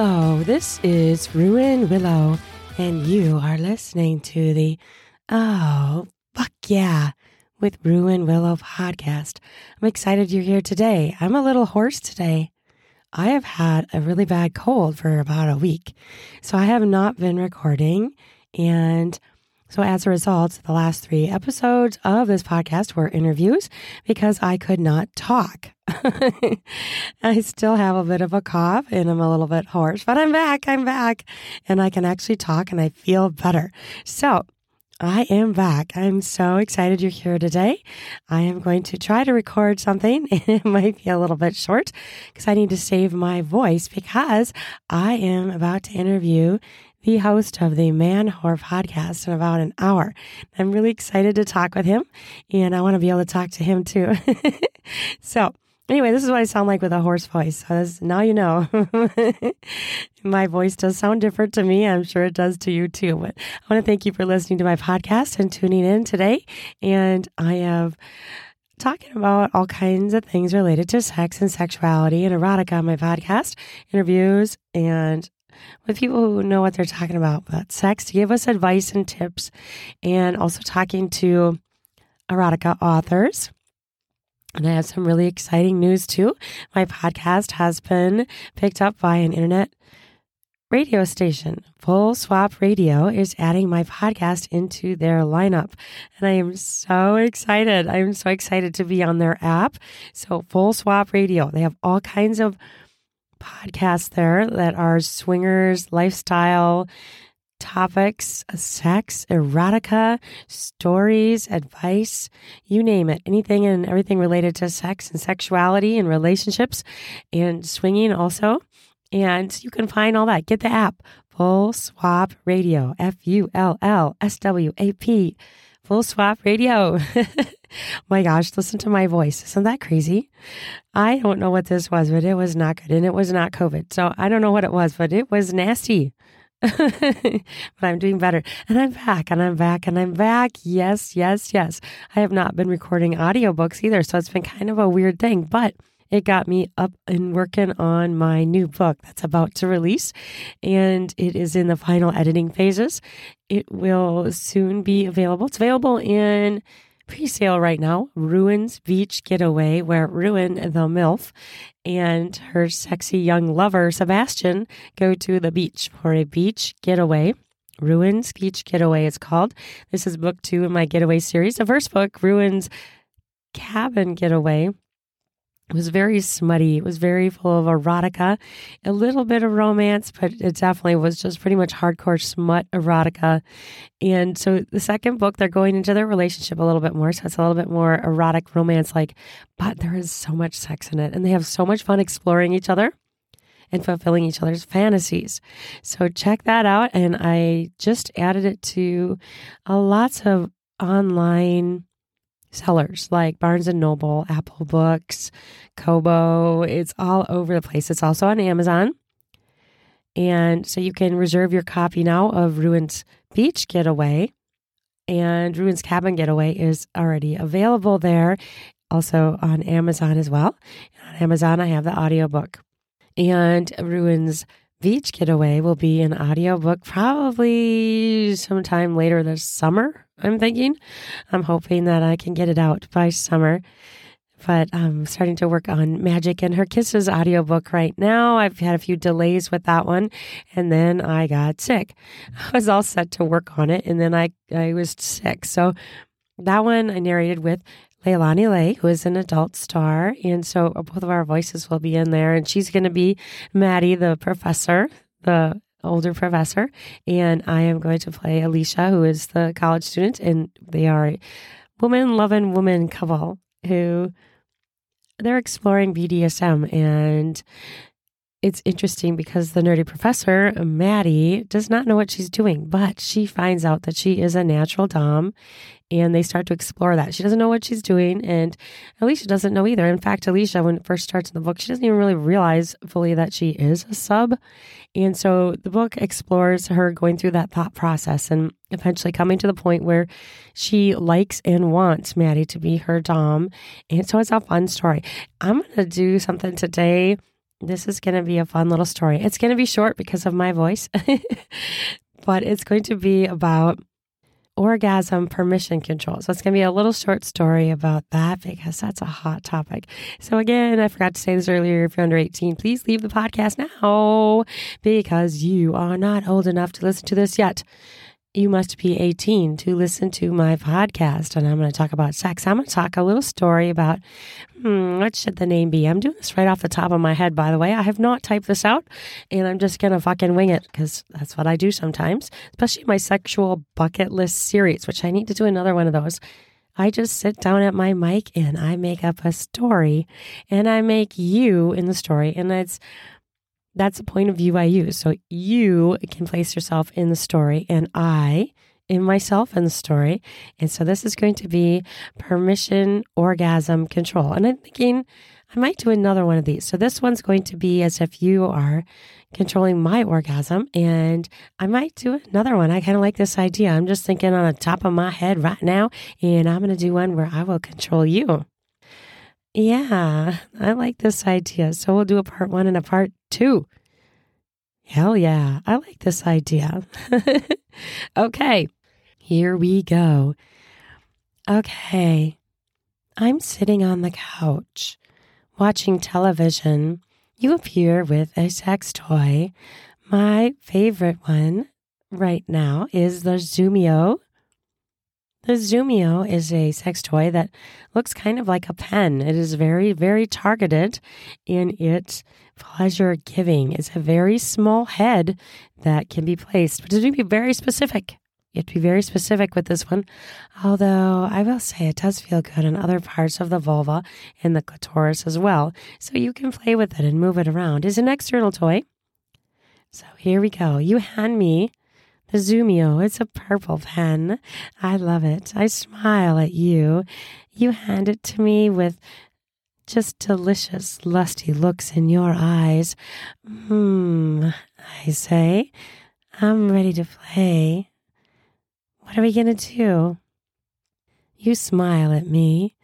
Hello, this is Ruan Willow, and you are listening to the Oh, fuck yeah, with Ruan Willow podcast. I'm excited you're here today. I'm a little hoarse today. I have had a really bad cold for about a week, so I have not been recording. And so, as a result, the last three episodes of this podcast were interviews because I could not talk. I still have a bit of a cough and I'm a little bit hoarse, but I'm back. I'm back and I can actually talk and I feel better. So, I am back. I'm so excited you're here today. I am going to try to record something. It might be a little bit short because I need to save my voice because I am about to interview the host of the Man Whore podcast in about an hour. I'm really excited to talk with him and I want to be able to talk to him too. so, Anyway, this is what I sound like with a hoarse voice. This, now you know. my voice does sound different to me. I'm sure it does to you too. But I want to thank you for listening to my podcast and tuning in today. And I have talking about all kinds of things related to sex and sexuality and erotica on my podcast, interviews, and with people who know what they're talking about about sex to give us advice and tips, and also talking to erotica authors and I have some really exciting news too. My podcast has been picked up by an internet radio station. Full Swap Radio is adding my podcast into their lineup. And I am so excited. I'm so excited to be on their app. So, Full Swap Radio, they have all kinds of podcasts there that are swingers, lifestyle, topics, sex, erotica, stories, advice, you name it, anything and everything related to sex and sexuality and relationships and swinging also. And you can find all that. Get the app, Full Swap Radio, F U L L S W A P, Full Swap Radio. my gosh, listen to my voice. Isn't that crazy? I don't know what this was, but it was not good. And it was not COVID. So I don't know what it was, but it was nasty. but I'm doing better. And I'm back and I'm back and I'm back. Yes, yes, yes. I have not been recording audiobooks either. So it's been kind of a weird thing, but it got me up and working on my new book that's about to release. And it is in the final editing phases. It will soon be available. It's available in pre-sale right now Ruan's beach getaway where Ruan the milf and her sexy young lover sebastian go to the beach for a beach getaway. Ruan's beach getaway it's called. This is book two in my getaway series. The first book Ruan's cabin getaway it was very smutty. It was very full of erotica, a little bit of romance, but it definitely was just pretty much hardcore smut erotica. And so the second book, they're going into their relationship a little bit more. So it's a little bit more erotic romance like, but there is so much sex in it. And they have so much fun exploring each other and fulfilling each other's fantasies. So check that out. And I just added it to uh, lots of online sellers like Barnes and Noble, Apple Books, Kobo. It's all over the place. It's also on Amazon. And so you can reserve your copy now of Ruan's Beach Getaway. And Ruan's Cabin Getaway is already available there, also on Amazon as well. On Amazon, I have the audiobook. And Ruan's Beach Getaway will be an audiobook probably sometime later this summer, I'm thinking. I'm hoping that I can get it out by summer. But I'm starting to work on Magic and Her Kisses audiobook right now. I've had a few delays with that one. And then I got sick. I was all set to work on it. And then I, I was sick. So that one I narrated with Leilani Lei, who is an adult star. And so both of our voices will be in there. And she's going to be Maddie, the professor, the older professor. And I am going to play Alicia, who is the college student. And they are a woman loving woman couple who they're exploring BDSM. And it's interesting because the nerdy professor, Maddie, does not know what she's doing, but she finds out that she is a natural Dom and they start to explore that. She doesn't know what she's doing, and Alicia doesn't know either. In fact, Alicia, when it first starts in the book, she doesn't even really realize fully that she is a sub. And so the book explores her going through that thought process and eventually coming to the point where she likes and wants Maddie to be her Dom. And so it's a fun story. I'm going to do something today this is going to be a fun little story. It's going to be short because of my voice, but it's going to be about orgasm permission control. So it's going to be a little short story about that because that's a hot topic. So again, I forgot to say this earlier. If you're under 18, please leave the podcast now because you are not old enough to listen to this yet you must be 18 to listen to my podcast. And I'm going to talk about sex. I'm going to talk a little story about hmm, what should the name be? I'm doing this right off the top of my head, by the way. I have not typed this out and I'm just going to fucking wing it because that's what I do sometimes, especially my sexual bucket list series, which I need to do another one of those. I just sit down at my mic and I make up a story and I make you in the story. And it's, that's the point of view I use. So you can place yourself in the story and I in myself in the story. And so this is going to be permission orgasm control. And I'm thinking I might do another one of these. So this one's going to be as if you are controlling my orgasm. And I might do another one. I kind of like this idea. I'm just thinking on the top of my head right now. And I'm going to do one where I will control you. Yeah, I like this idea. So we'll do a part one and a part two. Hell yeah, I like this idea. okay, here we go. Okay, I'm sitting on the couch watching television. You appear with a sex toy. My favorite one right now is the Zumio the Zumio is a sex toy that looks kind of like a pen. It is very, very targeted in its pleasure giving. It's a very small head that can be placed, but it to be very specific. You have to be very specific with this one. Although I will say it does feel good in other parts of the vulva and the clitoris as well. So you can play with it and move it around. It's an external toy. So here we go. You hand me the Zumio, it's a purple pen. I love it. I smile at you. You hand it to me with just delicious, lusty looks in your eyes. Hmm, I say. I'm ready to play. What are we going to do? You smile at me.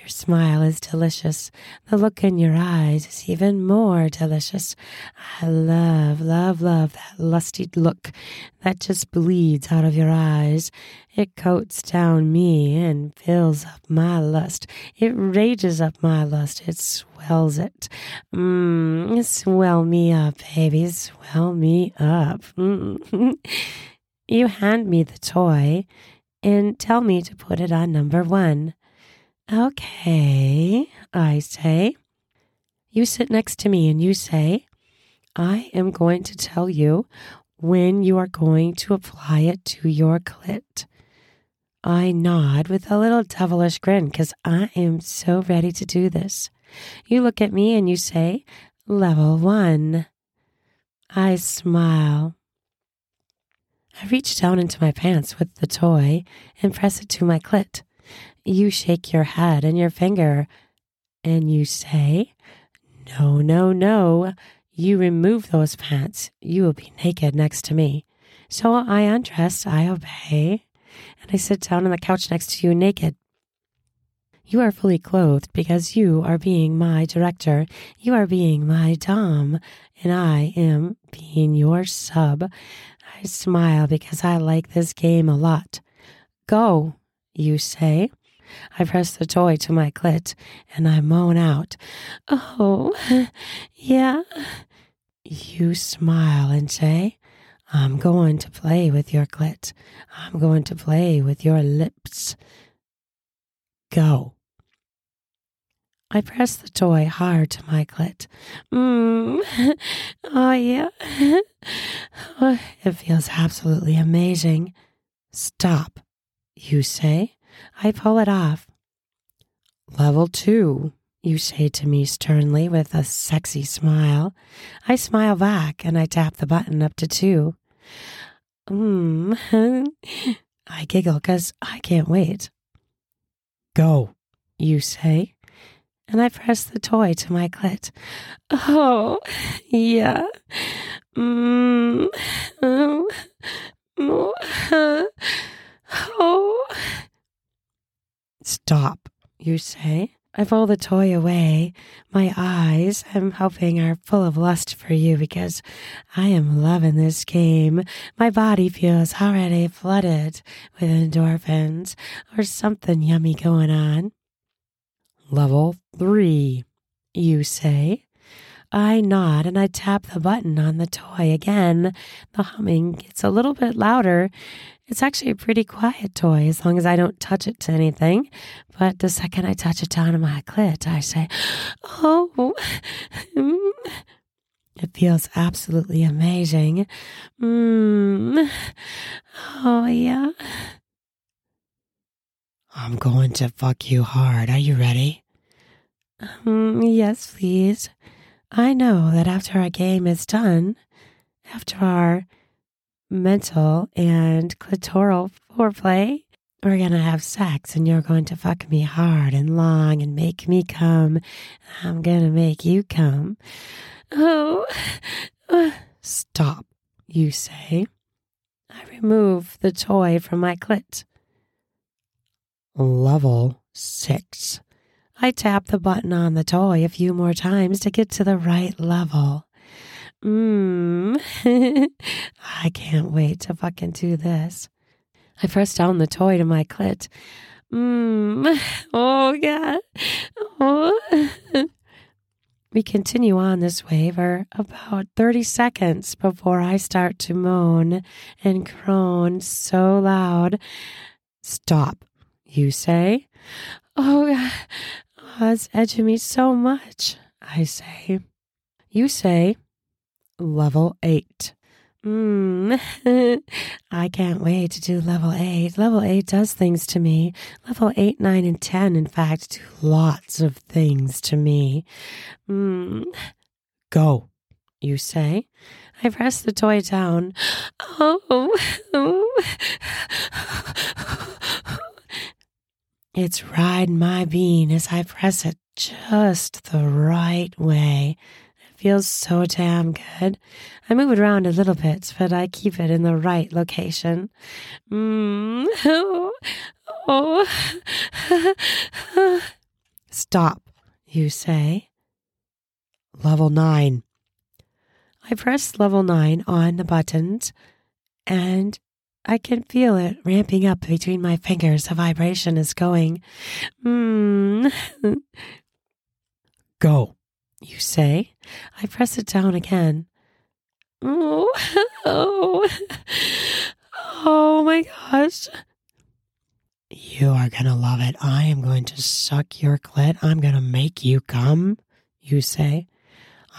Your smile is delicious. The look in your eyes is even more delicious. I love, love, love that lusty look that just bleeds out of your eyes. It coats down me and fills up my lust. It rages up my lust. It swells it. Mmm, swell me up, baby. Swell me up. Mm. you hand me the toy and tell me to put it on number one. Okay, I say. You sit next to me and you say, I am going to tell you when you are going to apply it to your clit. I nod with a little devilish grin because I am so ready to do this. You look at me and you say, Level one. I smile. I reach down into my pants with the toy and press it to my clit you shake your head and your finger and you say, No, no, no. You remove those pants. You will be naked next to me. So I undress, I obey, and I sit down on the couch next to you naked. You are fully clothed because you are being my director. You are being my Dom, and I am being your sub. I smile because I like this game a lot. Go, you say. I press the toy to my clit and I moan out, Oh, yeah. You smile and say, I'm going to play with your clit. I'm going to play with your lips. Go. I press the toy hard to my clit. Mmm. Oh, yeah. Oh, it feels absolutely amazing. Stop, you say. I pull it off. Level two, you say to me sternly with a sexy smile. I smile back and I tap the button up to two. Hmm. I giggle because I can't wait. Go, you say, and I press the toy to my clit. Oh, yeah. Mm. Oh. oh. Stop, you say. I pull the toy away. My eyes, I'm hoping, are full of lust for you because I am loving this game. My body feels already flooded with endorphins or something yummy going on. Level three, you say. I nod and I tap the button on the toy again. The humming gets a little bit louder. It's actually a pretty quiet toy as long as I don't touch it to anything. But the second I touch it down to my clit, I say, Oh, it feels absolutely amazing. Mmm. Oh, yeah. I'm going to fuck you hard. Are you ready? Um, yes, please. I know that after our game is done, after our mental and clitoral foreplay, we're going to have sex and you're going to fuck me hard and long and make me come. I'm going to make you come. Oh, stop, you say. I remove the toy from my clit. Level six. I tap the button on the toy a few more times to get to the right level. Mmm. I can't wait to fucking do this. I press down the toy to my clit. Mmm. Oh, God. Oh. We continue on this way for about 30 seconds before I start to moan and groan so loud. Stop, you say. Oh, God. Oh, it's edging me so much, I say. You say, level eight. Mm, I can't wait to do level eight. Level eight does things to me. Level eight, nine, and ten, in fact, do lots of things to me. Mm. Go, you say. I press the toy down. Oh. It's riding my bean as I press it just the right way. Feels so damn good. I move it around a little bit, but I keep it in the right location. Mm. Oh. oh. Stop, you say. Level 9. I press level 9 on the buttons and I can feel it ramping up between my fingers. The vibration is going. Mm. Go, you say. I press it down again. Oh, oh, oh my gosh. You are going to love it. I am going to suck your clit. I'm going to make you come, you say.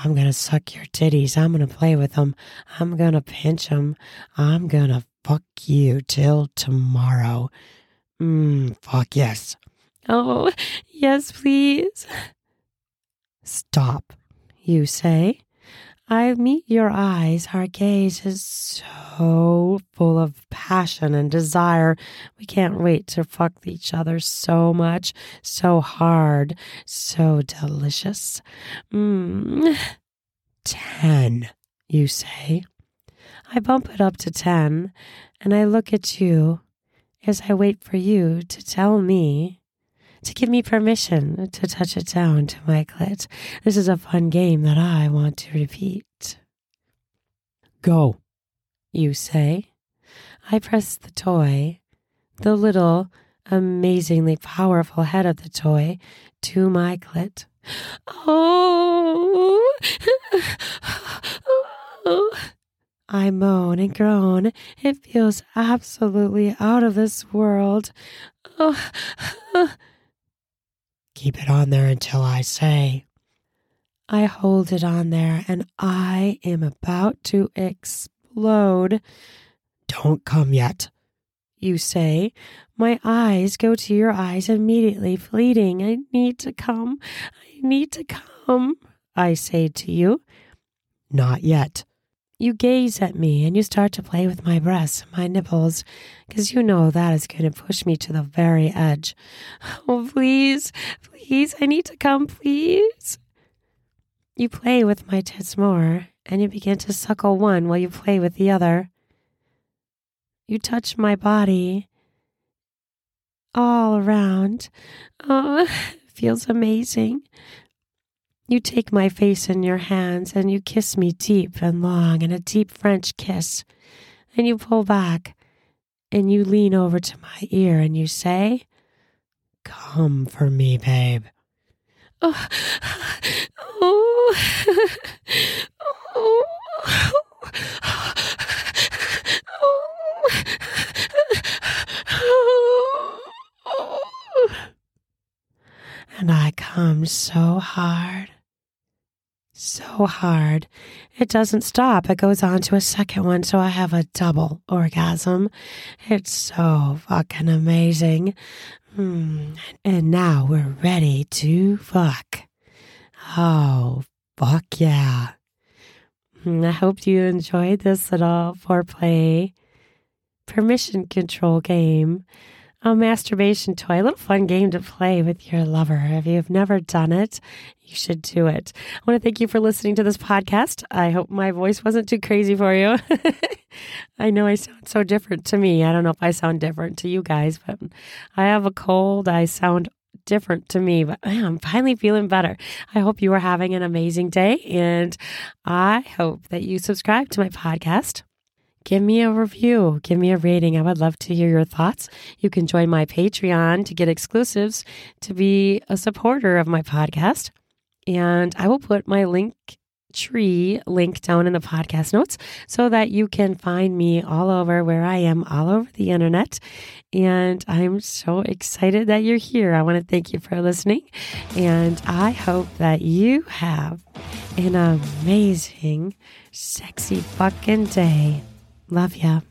I'm going to suck your titties. I'm going to play with them. I'm going to pinch them. I'm going to fuck you till tomorrow. Mmm, fuck yes. Oh, yes, please. Stop, you say. I meet your eyes. Our gaze is so full of passion and desire. We can't wait to fuck each other so much, so hard, so delicious. Mmm. Ten, you say. I bump it up to 10 and I look at you as I wait for you to tell me to give me permission to touch it down to my clit. This is a fun game that I want to repeat. Go, you say. I press the toy, the little, amazingly powerful head of the toy, to my clit. Oh! oh. I moan and groan. It feels absolutely out of this world. Oh, Keep it on there until I say. I hold it on there and I am about to explode. Don't come yet, you say. My eyes go to your eyes immediately, pleading. I need to come. I need to come, I say to you. Not yet. You gaze at me and you start to play with my breasts my nipples because you know that is going to push me to the very edge. Oh, please, please, I need to come, please. You play with my tits more and you begin to suckle one while you play with the other. You touch my body all around. Oh, feels amazing. You take my face in your hands and you kiss me deep and long in a deep French kiss. And you pull back and you lean over to my ear and you say, Come for me, babe. Oh, oh, oh, oh, and I come so hard so hard. It doesn't stop. It goes on to a second one. So I have a double orgasm. It's so fucking amazing. Hmm. And now we're ready to fuck. Oh, fuck yeah. Hmm, I hope you enjoyed this little foreplay permission control game a masturbation toy, a little fun game to play with your lover. If you've never done it, you should do it. I want to thank you for listening to this podcast. I hope my voice wasn't too crazy for you. I know I sound so different to me. I don't know if I sound different to you guys, but I have a cold. I sound different to me, but I'm finally feeling better. I hope you are having an amazing day, and I hope that you subscribe to my podcast give me a review, give me a rating. I would love to hear your thoughts. You can join my Patreon to get exclusives, to be a supporter of my podcast. And I will put my link tree link down in the podcast notes so that you can find me all over where I am, all over the internet. And I'm so excited that you're here. I want to thank you for listening. And I hope that you have an amazing, sexy fucking day. Love ya.